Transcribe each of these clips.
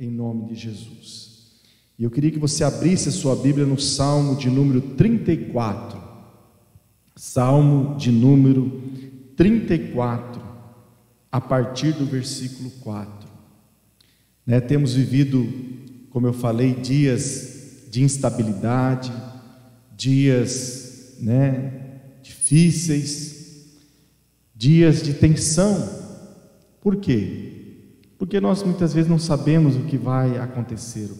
em nome de Jesus. E eu queria que você abrisse a sua Bíblia no Salmo de número 34. Salmo de número 34, a partir do versículo 4. Né, temos vivido, como eu falei, dias de instabilidade, dias né, difíceis, dias de tensão. Por quê? Porque nós muitas vezes não sabemos o que vai acontecer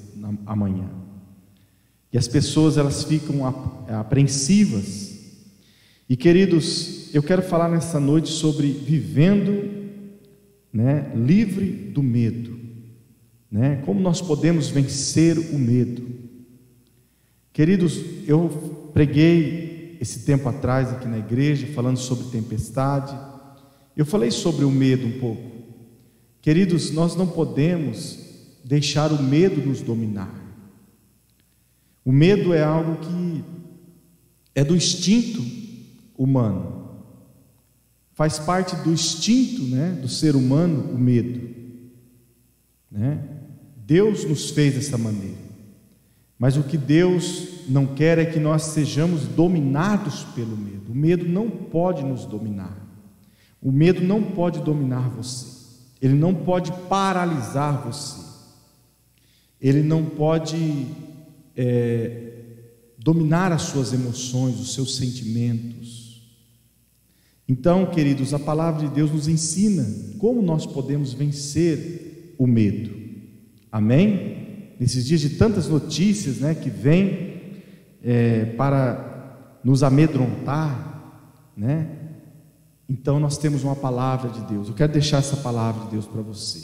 amanhã. E as pessoas elas ficam apreensivas. E queridos, eu quero falar nessa noite sobre vivendo, né, livre do medo, né? Como nós podemos vencer o medo? Queridos, eu preguei esse tempo atrás aqui na igreja falando sobre tempestade. Eu falei sobre o medo um pouco. Queridos, nós não podemos deixar o medo nos dominar. O medo é algo que é do instinto humano. Faz parte do instinto, né, do ser humano o medo, né? Deus nos fez dessa maneira. Mas o que Deus não quer é que nós sejamos dominados pelo medo. O medo não pode nos dominar. O medo não pode dominar você. Ele não pode paralisar você. Ele não pode é, dominar as suas emoções, os seus sentimentos. Então, queridos, a palavra de Deus nos ensina como nós podemos vencer o medo. Amém? nesses dias de tantas notícias né, que vêm é, para nos amedrontar, né? Então nós temos uma palavra de Deus. Eu quero deixar essa palavra de Deus para você.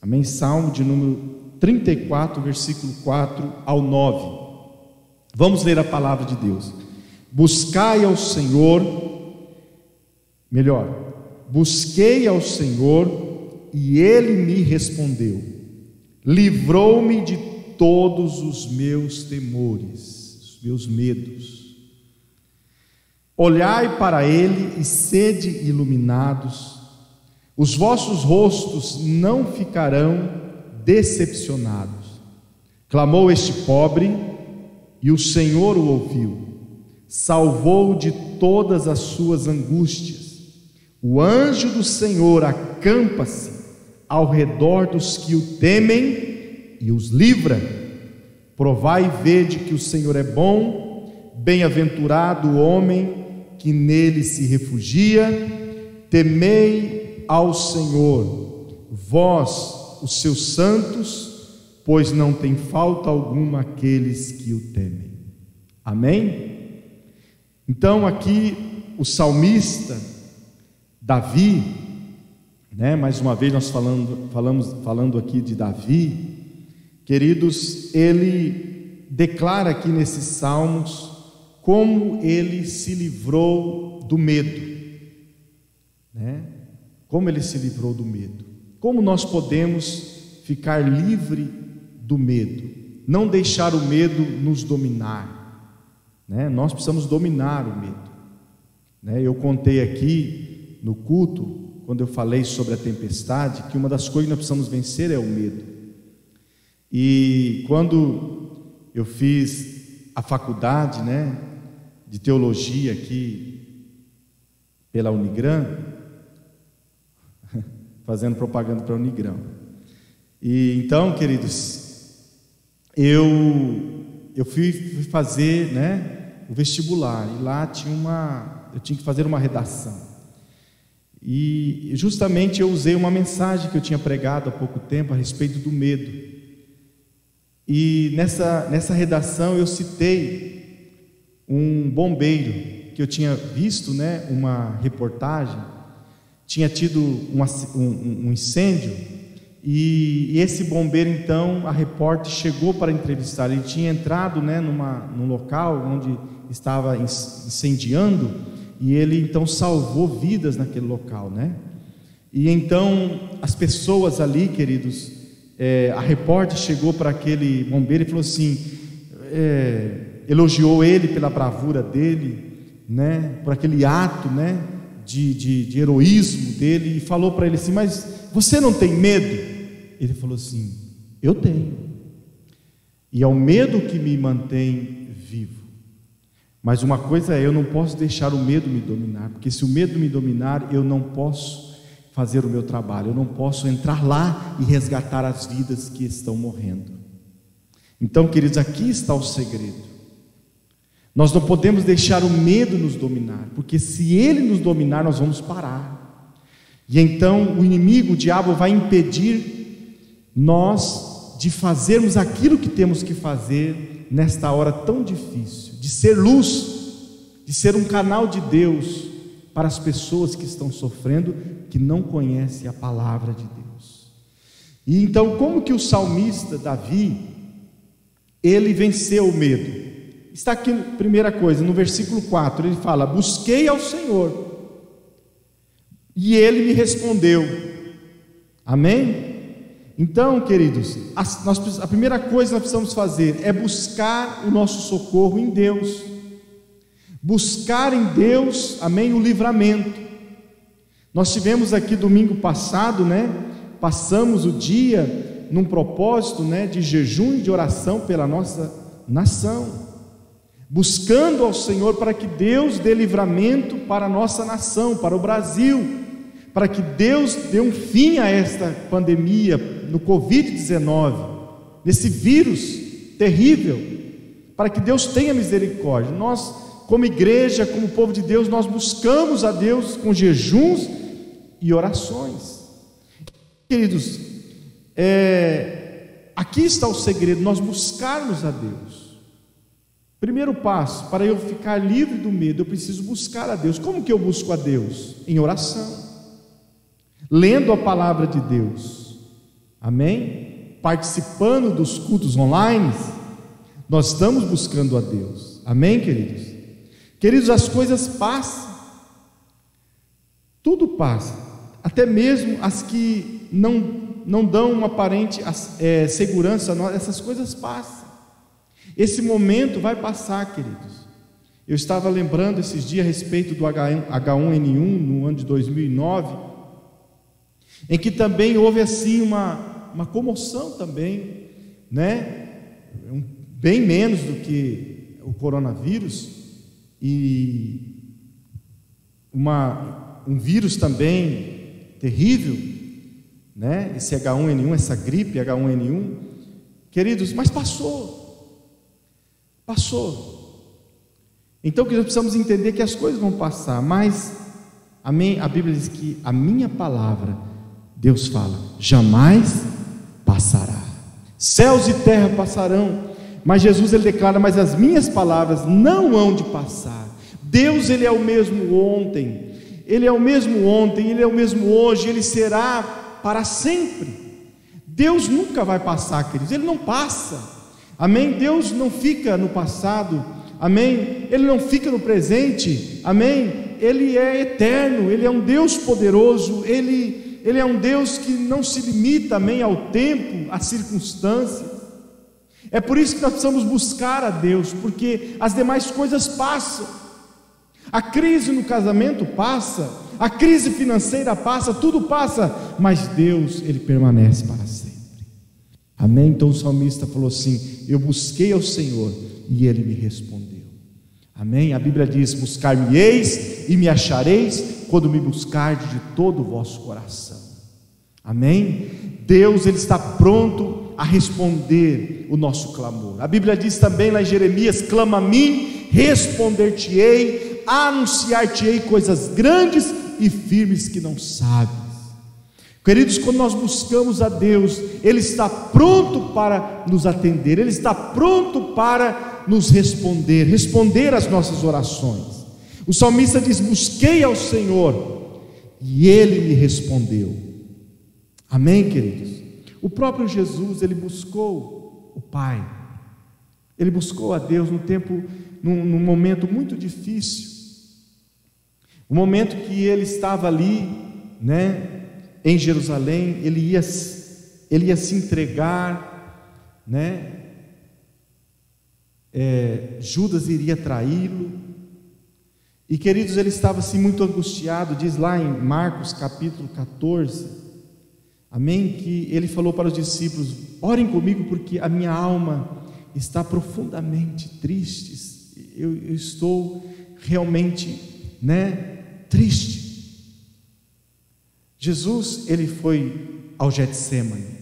Amém? Salmo de número 34, versículo 4 ao 9. Vamos ler a palavra de Deus. Buscai ao Senhor, melhor, busquei ao Senhor e ele me respondeu. Livrou-me de todos os meus temores, os meus medos. Olhai para ele e sede iluminados, os vossos rostos não ficarão decepcionados. Clamou este pobre, e o Senhor o ouviu, salvou de todas as suas angústias. O anjo do Senhor acampa-se ao redor dos que o temem e os livra. Provai e vede que o Senhor é bom, bem-aventurado o homem que nele se refugia. Temei ao Senhor, vós, os seus santos, pois não tem falta alguma aqueles que o temem. Amém? Então aqui o salmista Davi, né, mais uma vez nós falando, falamos, falando aqui de Davi, Queridos, ele declara aqui nesses salmos como ele se livrou do medo, né? Como ele se livrou do medo. Como nós podemos ficar livre do medo? Não deixar o medo nos dominar, né? Nós precisamos dominar o medo. Né? Eu contei aqui no culto, quando eu falei sobre a tempestade, que uma das coisas que nós precisamos vencer é o medo. E quando eu fiz a faculdade, né, de teologia aqui pela Unigran, fazendo propaganda para a Unigran. E então, queridos, eu eu fui, fui fazer, né, o vestibular e lá tinha uma eu tinha que fazer uma redação. E justamente eu usei uma mensagem que eu tinha pregado há pouco tempo a respeito do medo. E nessa, nessa redação eu citei um bombeiro que eu tinha visto, né, uma reportagem, tinha tido um, um, um incêndio e, esse bombeiro então, a repórter chegou para entrevistar. Ele tinha entrado, né, numa, num local onde estava incendiando e ele então salvou vidas naquele local, né? E então as pessoas ali, queridos, é, a repórter chegou para aquele bombeiro e falou assim, é, elogiou ele pela bravura dele, né, por aquele ato, né, de, de, de heroísmo dele e falou para ele assim, mas você não tem medo? Ele falou assim, Eu tenho. E é o medo que me mantém vivo. Mas uma coisa é, eu não posso deixar o medo me dominar, porque se o medo me dominar, eu não posso fazer o meu trabalho, eu não posso entrar lá e resgatar as vidas que estão morrendo. Então, queridos, aqui está o segredo. Nós não podemos deixar o medo nos dominar, porque se ele nos dominar, nós vamos parar. E então o inimigo, o diabo, vai impedir nós de fazermos aquilo que temos que fazer nesta hora tão difícil, de ser luz, de ser um canal de Deus para as pessoas que estão sofrendo que não conhece a palavra de Deus. E então, como que o salmista Davi, ele venceu o medo? Está aqui, primeira coisa, no versículo 4, ele fala: Busquei ao Senhor, e ele me respondeu. Amém? Então, queridos, a, nós, a primeira coisa que nós precisamos fazer é buscar o nosso socorro em Deus, buscar em Deus, amém, o livramento. Nós tivemos aqui domingo passado, né? Passamos o dia num propósito, né, de jejum e de oração pela nossa nação, buscando ao Senhor para que Deus dê livramento para a nossa nação, para o Brasil, para que Deus dê um fim a esta pandemia no COVID-19, nesse vírus terrível, para que Deus tenha misericórdia. Nós, como igreja, como povo de Deus, nós buscamos a Deus com jejuns e orações. Queridos, é, aqui está o segredo, nós buscarmos a Deus. Primeiro passo, para eu ficar livre do medo, eu preciso buscar a Deus. Como que eu busco a Deus? Em oração, lendo a palavra de Deus, amém? Participando dos cultos online, nós estamos buscando a Deus, amém, queridos? Queridos, as coisas passam, tudo passa, até mesmo as que não, não dão uma aparente é, segurança, essas coisas passam. Esse momento vai passar, queridos. Eu estava lembrando esses dias a respeito do H1N1 no ano de 2009, em que também houve assim uma, uma comoção também, né? bem menos do que o coronavírus e uma, um vírus também terrível, né? Esse H1N1, essa gripe H1N1, queridos, mas passou, passou. Então que nós precisamos entender que as coisas vão passar, mas amém? A Bíblia diz que a minha palavra, Deus fala, jamais passará. Céus e terra passarão, mas Jesus ele declara, mas as minhas palavras não hão de passar. Deus ele é o mesmo ontem, ele é o mesmo ontem, Ele é o mesmo hoje, Ele será para sempre. Deus nunca vai passar, queridos, Ele não passa, amém? Deus não fica no passado, amém? Ele não fica no presente, amém? Ele é eterno, Ele é um Deus poderoso, Ele, Ele é um Deus que não se limita, amém, ao tempo, às circunstâncias. É por isso que nós precisamos buscar a Deus, porque as demais coisas passam. A crise no casamento passa, a crise financeira passa, tudo passa, mas Deus, ele permanece para sempre. Amém? Então o salmista falou assim: Eu busquei ao Senhor e ele me respondeu. Amém? A Bíblia diz: Buscar-me-eis e me achareis quando me buscardes de todo o vosso coração. Amém? Deus, ele está pronto a responder o nosso clamor. A Bíblia diz também lá em Jeremias: Clama a mim, responder-te-ei anunciar-te-ei coisas grandes e firmes que não sabes. Queridos, quando nós buscamos a Deus, Ele está pronto para nos atender, Ele está pronto para nos responder, responder às nossas orações. O salmista diz: Busquei ao Senhor e Ele me respondeu. Amém, queridos? O próprio Jesus, ele buscou o Pai, ele buscou a Deus no tempo, num, num momento muito difícil. O momento que ele estava ali, né, em Jerusalém, ele ia, ele ia se entregar, né, é, Judas iria traí-lo, e queridos, ele estava assim muito angustiado, diz lá em Marcos capítulo 14, amém? Que ele falou para os discípulos: orem comigo porque a minha alma está profundamente triste. Eu, eu estou realmente, né, triste. Jesus, ele foi ao Getsemane.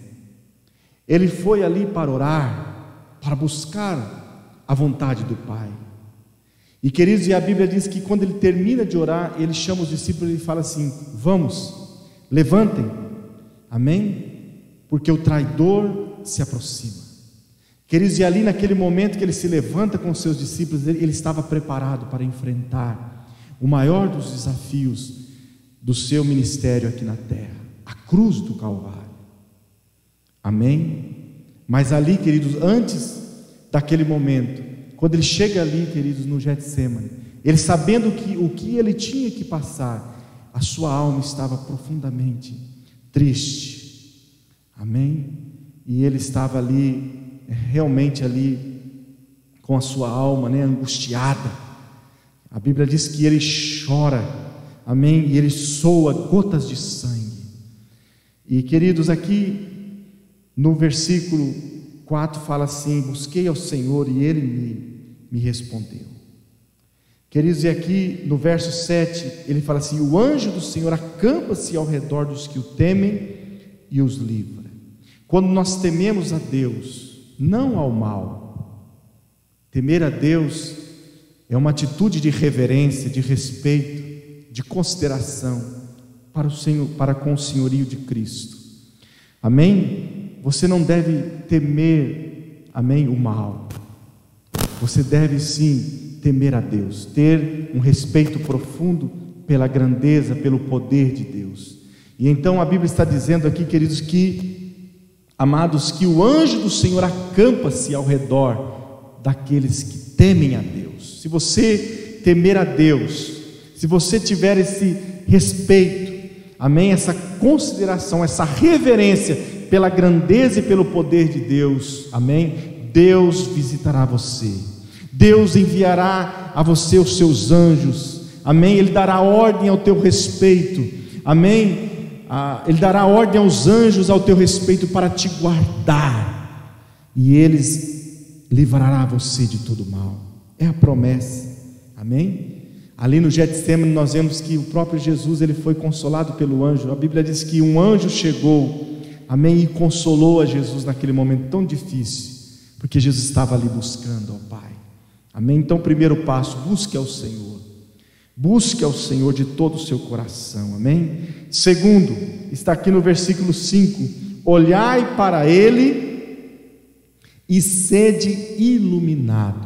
Ele foi ali para orar, para buscar a vontade do Pai. E queridos, e a Bíblia diz que quando ele termina de orar, ele chama os discípulos e fala assim: Vamos, levantem, amém? Porque o traidor se aproxima. Queridos, e ali naquele momento que ele se levanta com os seus discípulos, ele, ele estava preparado para enfrentar o maior dos desafios do seu ministério aqui na terra, a cruz do Calvário. Amém? Mas ali, queridos, antes daquele momento, quando ele chega ali, queridos, no Getsemane, ele sabendo que o que ele tinha que passar, a sua alma estava profundamente triste. Amém? E ele estava ali, realmente ali, com a sua alma né, angustiada. A Bíblia diz que ele chora, amém? E ele soa gotas de sangue. E queridos, aqui no versículo 4 fala assim: Busquei ao Senhor e ele me, me respondeu. Queridos, e aqui no verso 7 ele fala assim: O anjo do Senhor acampa-se ao redor dos que o temem e os livra. Quando nós tememos a Deus, não ao mal, temer a Deus é uma atitude de reverência, de respeito, de consideração para, o Senhor, para com o senhorio de Cristo. Amém? Você não deve temer, amém, o mal. Você deve sim temer a Deus, ter um respeito profundo pela grandeza, pelo poder de Deus. E então a Bíblia está dizendo aqui, queridos, que, amados, que o anjo do Senhor acampa-se ao redor daqueles que temem a Deus. Se você temer a Deus, se você tiver esse respeito, amém, essa consideração, essa reverência pela grandeza e pelo poder de Deus, amém? Deus visitará você, Deus enviará a você os seus anjos, amém? Ele dará ordem ao teu respeito, amém? Ah, ele dará ordem aos anjos ao teu respeito para te guardar, e eles livrará você de todo mal, é a promessa, amém? Ali no Getsemane nós vemos que o próprio Jesus ele foi consolado pelo anjo. A Bíblia diz que um anjo chegou amém, e consolou a Jesus naquele momento tão difícil, porque Jesus estava ali buscando ao Pai, amém. Então, primeiro passo, busque ao Senhor, busque ao Senhor de todo o seu coração, amém. Segundo, está aqui no versículo 5: olhai para Ele e sede iluminados.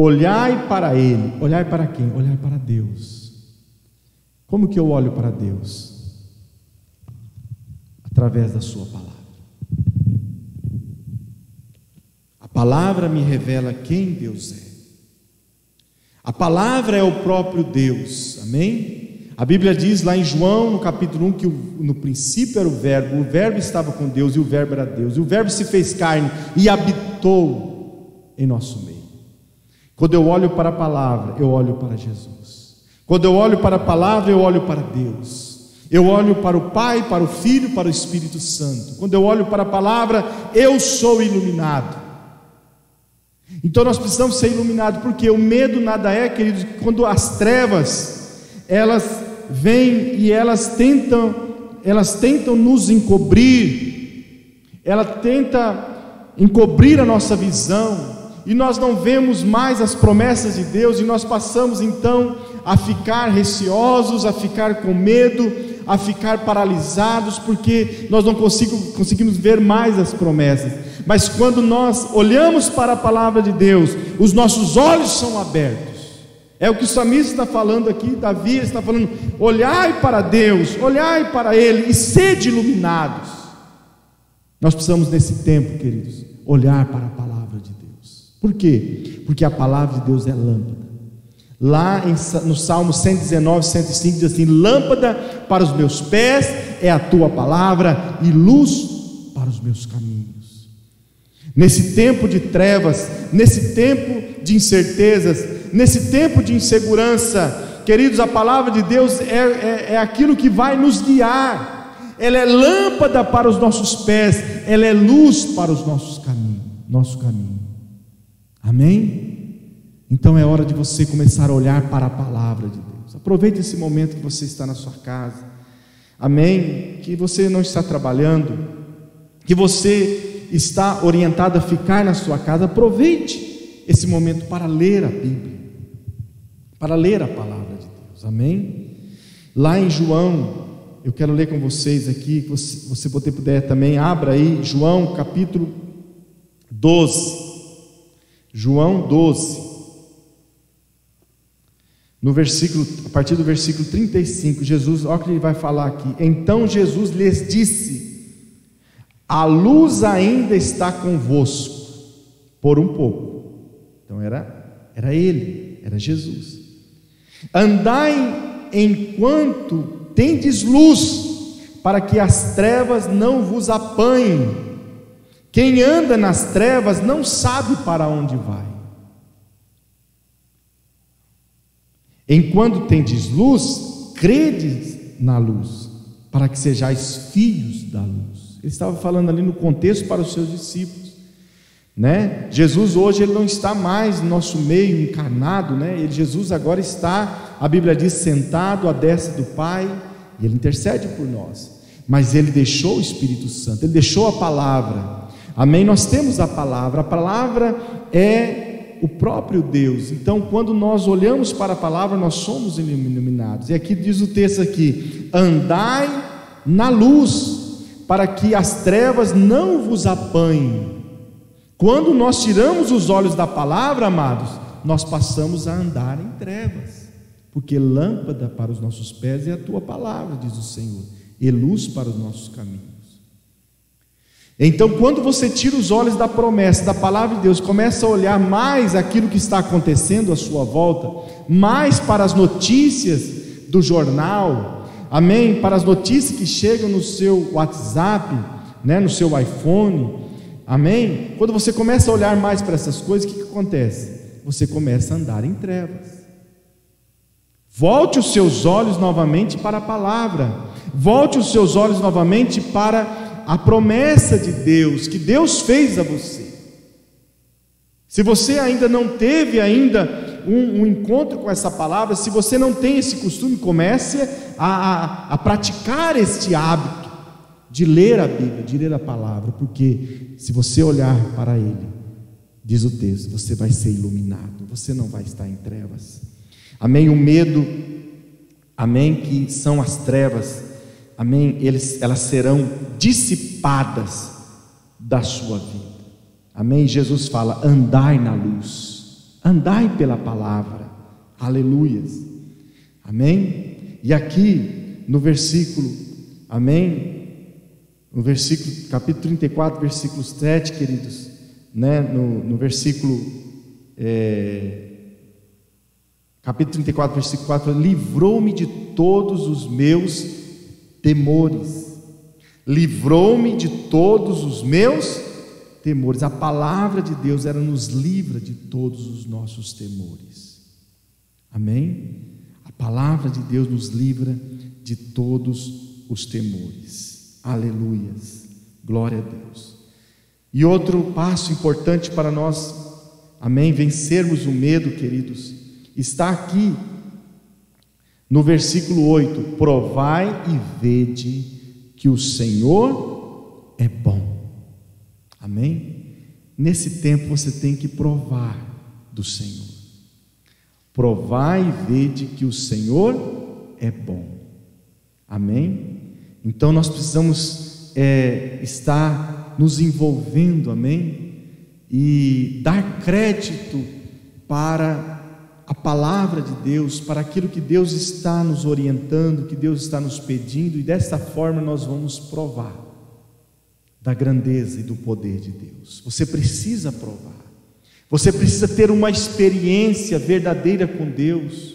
Olhai para Ele, olhai para quem? Olhai para Deus. Como que eu olho para Deus? através da Sua palavra. A palavra me revela quem Deus é. A palavra é o próprio Deus, amém? A Bíblia diz lá em João, no capítulo 1, que no princípio era o Verbo, o Verbo estava com Deus e o Verbo era Deus, e o Verbo se fez carne e habitou em nosso meio. Quando eu olho para a palavra, eu olho para Jesus. Quando eu olho para a palavra, eu olho para Deus. Eu olho para o Pai, para o Filho, para o Espírito Santo. Quando eu olho para a palavra, eu sou iluminado. Então nós precisamos ser iluminados, porque o medo nada é, queridos, quando as trevas elas vêm e elas tentam, elas tentam nos encobrir, ela tenta encobrir a nossa visão, e nós não vemos mais as promessas de Deus, e nós passamos então a ficar receosos, a ficar com medo, a ficar paralisados, porque nós não conseguimos ver mais as promessas. Mas quando nós olhamos para a palavra de Deus, os nossos olhos são abertos. É o que o está falando aqui, Davi está falando: olhai para Deus, olhai para Ele e sede iluminados. Nós precisamos nesse tempo, queridos, olhar para a palavra. Por quê? Porque a palavra de Deus é lâmpada Lá no Salmo 119, 105 diz assim: Lâmpada para os meus pés é a tua palavra e luz para os meus caminhos. Nesse tempo de trevas, nesse tempo de incertezas, nesse tempo de insegurança, queridos, a palavra de Deus é, é, é aquilo que vai nos guiar, ela é lâmpada para os nossos pés, ela é luz para os nossos caminhos, nosso caminho. Amém? Então é hora de você começar a olhar para a palavra de Deus. Aproveite esse momento que você está na sua casa. Amém? Que você não está trabalhando, que você está orientado a ficar na sua casa. Aproveite esse momento para ler a Bíblia, para ler a palavra de Deus. Amém? Lá em João, eu quero ler com vocês aqui, que você, você puder também, abra aí, João capítulo 12. João 12. No versículo, a partir do versículo 35, Jesus, olha o que ele vai falar aqui. Então Jesus lhes disse: A luz ainda está convosco, por um pouco. Então era, era ele, era Jesus. Andai enquanto tendes luz, para que as trevas não vos apanhem. Quem anda nas trevas não sabe para onde vai. Enquanto tendes luz, credes na luz, para que sejais filhos da luz. Ele estava falando ali no contexto para os seus discípulos. Né? Jesus hoje ele não está mais no nosso meio encarnado, né? Ele, Jesus agora está, a Bíblia diz, sentado à destra do Pai, e ele intercede por nós. Mas ele deixou o Espírito Santo, ele deixou a palavra. Amém? Nós temos a palavra, a palavra é o próprio Deus. Então, quando nós olhamos para a palavra, nós somos iluminados. E aqui diz o texto aqui: andai na luz, para que as trevas não vos apanhem. Quando nós tiramos os olhos da palavra, amados, nós passamos a andar em trevas, porque lâmpada para os nossos pés é a tua palavra, diz o Senhor, e luz para os nossos caminhos. Então, quando você tira os olhos da promessa, da palavra de Deus, começa a olhar mais aquilo que está acontecendo à sua volta, mais para as notícias do jornal, amém? Para as notícias que chegam no seu WhatsApp, né, no seu iPhone, amém? Quando você começa a olhar mais para essas coisas, o que, que acontece? Você começa a andar em trevas. Volte os seus olhos novamente para a palavra, volte os seus olhos novamente para a promessa de Deus que Deus fez a você. Se você ainda não teve ainda um, um, encontro com essa palavra, se você não tem esse costume, comece a, a, a praticar este hábito de ler a Bíblia, de ler a palavra, porque se você olhar para Ele, diz o texto, você vai ser iluminado, você não vai estar em trevas. Amém? O medo, amém, que são as trevas, amém, eles, elas serão dissipadas da sua vida. Amém? Jesus fala: andai na luz, andai pela palavra, aleluias, amém? E aqui no versículo, amém? No versículo, capítulo 34, versículo 7, queridos, né? no, no versículo, é, capítulo 34, versículo 4: livrou-me de todos os meus temores. Livrou-me de todos os meus temores. A palavra de Deus ela nos livra de todos os nossos temores. Amém? A palavra de Deus nos livra de todos os temores. Aleluias. Glória a Deus. E outro passo importante para nós, amém, vencermos o medo, queridos, está aqui no versículo 8: Provai e vede que o Senhor é bom. Amém? Nesse tempo você tem que provar do Senhor. Provai e vede que o Senhor é bom. Amém? Então nós precisamos é, estar nos envolvendo, amém? E dar crédito para a palavra de Deus, para aquilo que Deus está nos orientando, que Deus está nos pedindo, e desta forma nós vamos provar da grandeza e do poder de Deus. Você precisa provar, você precisa ter uma experiência verdadeira com Deus,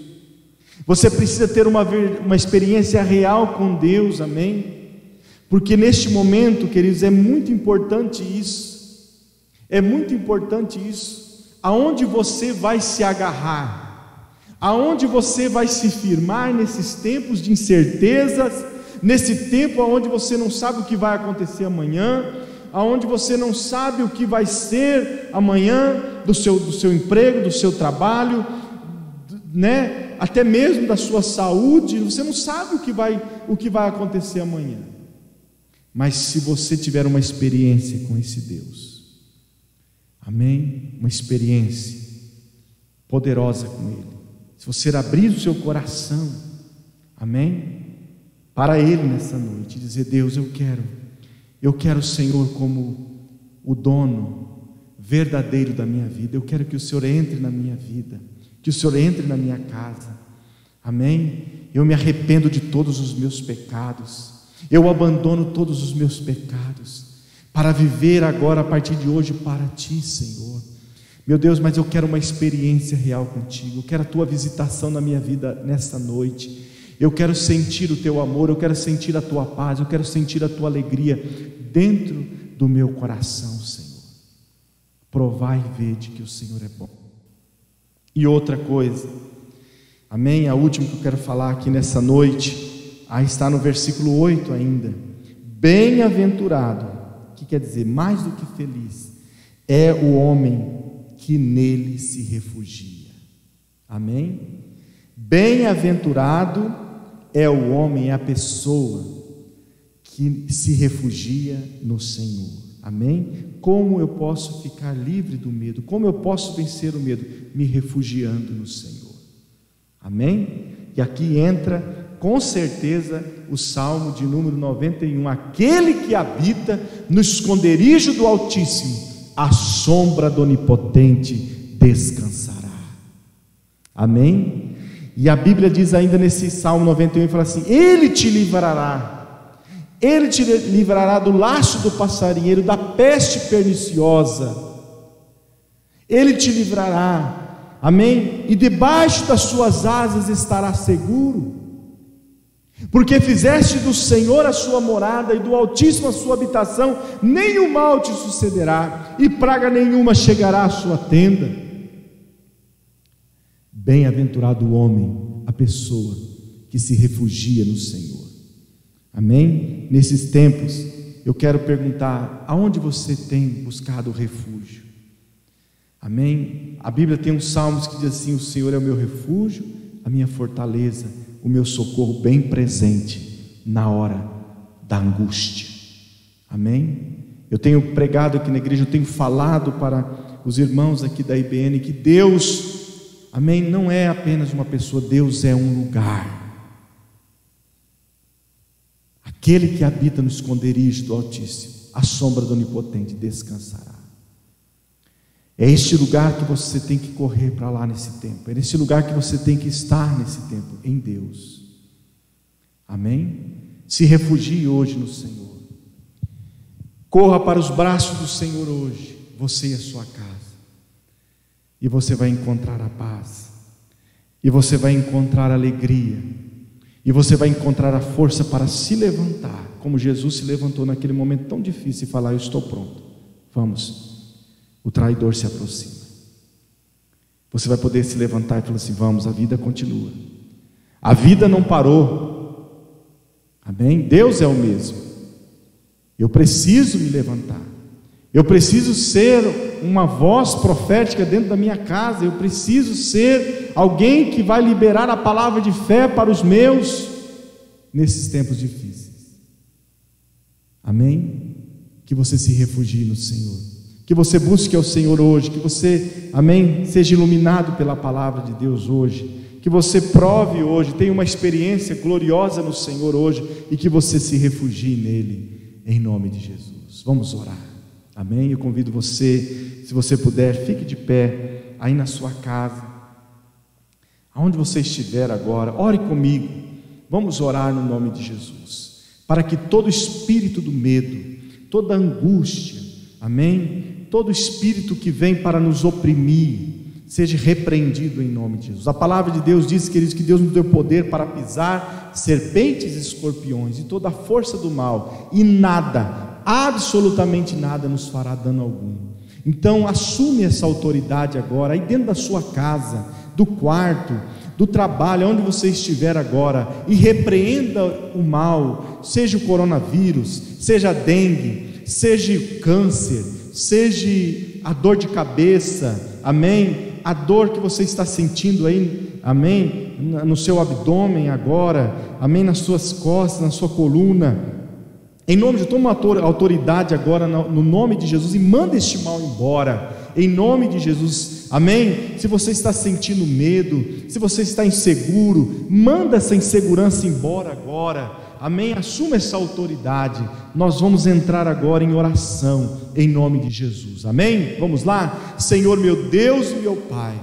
você precisa ter uma, uma experiência real com Deus, amém? Porque neste momento, queridos, é muito importante isso, é muito importante isso, aonde você vai se agarrar, aonde você vai se firmar nesses tempos de incertezas, nesse tempo onde você não sabe o que vai acontecer amanhã, aonde você não sabe o que vai ser amanhã do seu, do seu emprego, do seu trabalho, né? até mesmo da sua saúde, você não sabe o que vai, o que vai acontecer amanhã. Mas se você tiver uma experiência com esse Deus, amém? Uma experiência poderosa com Ele, se você abrir o seu coração, amém? Para Ele nessa noite, dizer: Deus, eu quero eu quero o Senhor como o dono verdadeiro da minha vida. Eu quero que o Senhor entre na minha vida, que o Senhor entre na minha casa. Amém? Eu me arrependo de todos os meus pecados. Eu abandono todos os meus pecados para viver agora a partir de hoje para ti, Senhor. Meu Deus, mas eu quero uma experiência real contigo. Eu quero a tua visitação na minha vida nesta noite. Eu quero sentir o teu amor, eu quero sentir a tua paz, eu quero sentir a tua alegria dentro do meu coração, Senhor. Provai e vede que o Senhor é bom. E outra coisa, amém? A última que eu quero falar aqui nessa noite, aí está no versículo 8 ainda. Bem-aventurado, que quer dizer mais do que feliz, é o homem que nele se refugia. Amém? Bem-aventurado é o homem, é a pessoa que se refugia no Senhor. Amém? Como eu posso ficar livre do medo? Como eu posso vencer o medo? Me refugiando no Senhor. Amém? E aqui entra com certeza o Salmo de número 91. Aquele que habita no esconderijo do Altíssimo, a sombra do Onipotente descansará. Amém? E a Bíblia diz ainda nesse Salmo 91, fala assim: Ele te livrará, Ele te livrará do laço do passarinheiro, da peste perniciosa, Ele te livrará, amém? E debaixo das suas asas estará seguro, porque fizeste do Senhor a sua morada e do Altíssimo a sua habitação, nenhum mal te sucederá, e praga nenhuma chegará à sua tenda. Bem-aventurado o homem, a pessoa que se refugia no Senhor. Amém? Nesses tempos, eu quero perguntar: aonde você tem buscado refúgio? Amém? A Bíblia tem uns salmos que diz assim: O Senhor é o meu refúgio, a minha fortaleza, o meu socorro bem presente na hora da angústia. Amém? Eu tenho pregado aqui na igreja, eu tenho falado para os irmãos aqui da IBN que Deus Amém? Não é apenas uma pessoa, Deus é um lugar. Aquele que habita no esconderijo do Altíssimo, a sombra do Onipotente descansará. É este lugar que você tem que correr para lá nesse tempo. É nesse lugar que você tem que estar nesse tempo, em Deus. Amém? Se refugie hoje no Senhor. Corra para os braços do Senhor hoje, você e a sua casa e você vai encontrar a paz, e você vai encontrar a alegria, e você vai encontrar a força para se levantar, como Jesus se levantou naquele momento tão difícil e falar: Eu estou pronto, vamos. O traidor se aproxima. Você vai poder se levantar e falar assim: Vamos, a vida continua. A vida não parou. Amém? Deus é o mesmo. Eu preciso me levantar. Eu preciso ser uma voz profética dentro da minha casa, eu preciso ser alguém que vai liberar a palavra de fé para os meus nesses tempos difíceis. Amém? Que você se refugie no Senhor. Que você busque ao Senhor hoje, que você, amém, seja iluminado pela palavra de Deus hoje. Que você prove hoje, tenha uma experiência gloriosa no Senhor hoje e que você se refugie nele, em nome de Jesus. Vamos orar. Amém? Eu convido você, se você puder, fique de pé aí na sua casa, aonde você estiver agora, ore comigo. Vamos orar no nome de Jesus, para que todo espírito do medo, toda angústia, amém? Todo espírito que vem para nos oprimir, seja repreendido em nome de Jesus. A palavra de Deus diz, queridos, que Deus nos deu poder para pisar serpentes e escorpiões e toda a força do mal, e nada absolutamente nada nos fará dano algum. Então, assume essa autoridade agora, aí dentro da sua casa, do quarto, do trabalho, onde você estiver agora, e repreenda o mal, seja o coronavírus, seja a dengue, seja o câncer, seja a dor de cabeça, amém? A dor que você está sentindo aí, amém? No seu abdômen agora, amém? Nas suas costas, na sua coluna, em nome de toma autoridade agora no nome de Jesus e manda este mal embora. Em nome de Jesus. Amém? Se você está sentindo medo, se você está inseguro, manda essa insegurança embora agora. Amém? Assuma essa autoridade. Nós vamos entrar agora em oração em nome de Jesus. Amém? Vamos lá? Senhor meu Deus e meu Pai,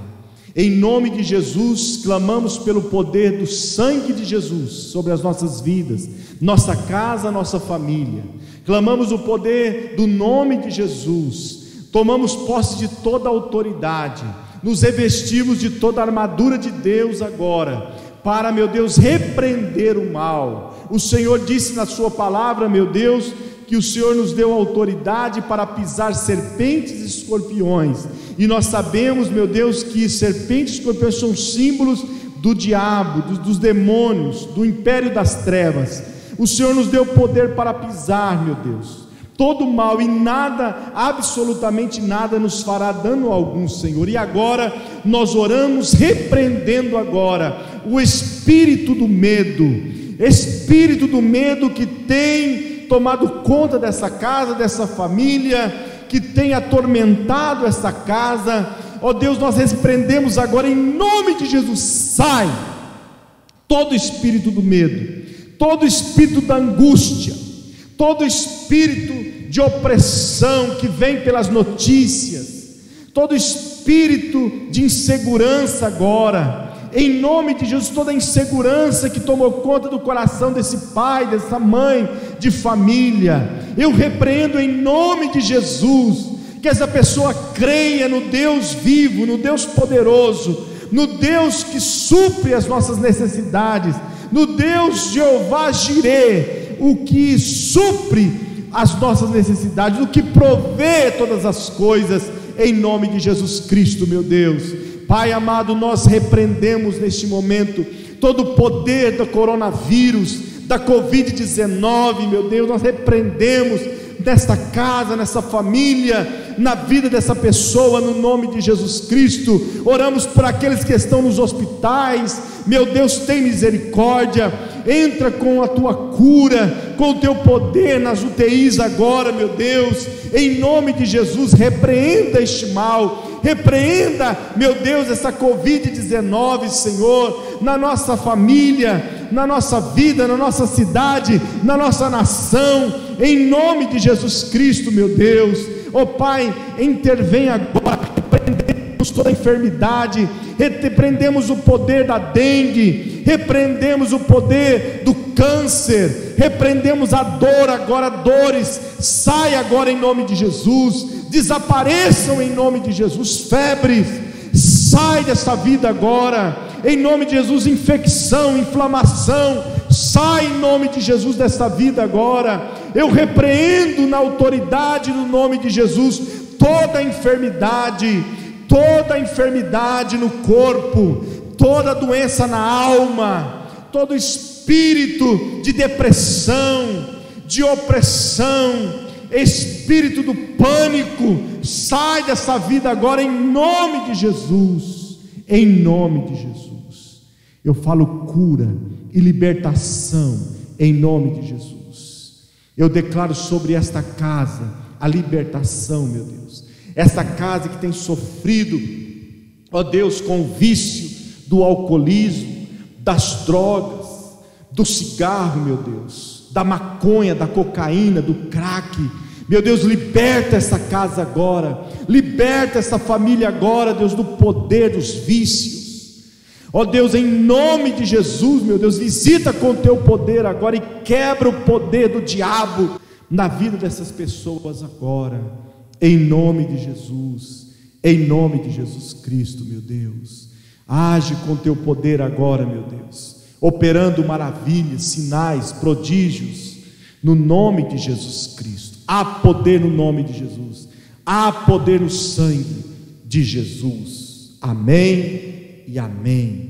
em nome de Jesus, clamamos pelo poder do sangue de Jesus sobre as nossas vidas nossa casa, nossa família. Clamamos o poder do nome de Jesus, tomamos posse de toda a autoridade, nos revestimos de toda a armadura de Deus agora, para, meu Deus, repreender o mal. O Senhor disse na Sua palavra, meu Deus, que o Senhor nos deu autoridade para pisar serpentes e escorpiões, e nós sabemos, meu Deus, que serpentes e escorpiões são símbolos do diabo, dos, dos demônios, do império das trevas. O Senhor nos deu poder para pisar, meu Deus, todo mal e nada, absolutamente nada nos fará dano algum, Senhor. E agora nós oramos repreendendo agora o espírito do medo, espírito do medo que tem tomado conta dessa casa, dessa família, que tem atormentado essa casa. Ó oh Deus, nós repreendemos agora em nome de Jesus, sai todo espírito do medo todo espírito da angústia, todo espírito de opressão que vem pelas notícias, todo espírito de insegurança agora, em nome de Jesus, toda a insegurança que tomou conta do coração desse pai, dessa mãe de família, eu repreendo em nome de Jesus, que essa pessoa creia no Deus vivo, no Deus poderoso, no Deus que supre as nossas necessidades, no Deus Jeová Jireh, o que supre as nossas necessidades, o que provê todas as coisas, em nome de Jesus Cristo, meu Deus. Pai amado, nós repreendemos neste momento todo o poder do coronavírus, da Covid-19, meu Deus, nós repreendemos nesta casa, nessa família, na vida dessa pessoa, no nome de Jesus Cristo. Oramos por aqueles que estão nos hospitais, meu Deus, tem misericórdia. Entra com a tua cura, com o teu poder nas UTIs agora, meu Deus, em nome de Jesus, repreenda este mal, repreenda, meu Deus, essa Covid-19, Senhor, na nossa família, na nossa vida, na nossa cidade, na nossa nação, em nome de Jesus Cristo, meu Deus. Ó oh, Pai, intervém agora, repreendemos toda enfermidade, repreendemos o poder da dengue, repreendemos o poder do câncer, repreendemos a dor agora, dores, sai agora em nome de Jesus, desapareçam em nome de Jesus, febres, sai dessa vida agora, em nome de Jesus, infecção, inflamação, sai em nome de Jesus dessa vida agora, eu repreendo na autoridade do nome de Jesus toda enfermidade, toda enfermidade no corpo, toda doença na alma, todo espírito de depressão, de opressão, espírito do pânico, sai dessa vida agora em nome de Jesus, em nome de Jesus. Eu falo cura e libertação em nome de Jesus. Eu declaro sobre esta casa a libertação, meu Deus. Esta casa que tem sofrido, ó Deus, com o vício do alcoolismo, das drogas, do cigarro, meu Deus, da maconha, da cocaína, do crack. Meu Deus, liberta essa casa agora, liberta essa família agora, Deus, do poder dos vícios. Ó oh Deus, em nome de Jesus, meu Deus, visita com teu poder agora e quebra o poder do diabo na vida dessas pessoas agora, em nome de Jesus, em nome de Jesus Cristo, meu Deus. Age com teu poder agora, meu Deus, operando maravilhas, sinais, prodígios, no nome de Jesus Cristo. Há poder no nome de Jesus, há poder no sangue de Jesus. Amém e amém.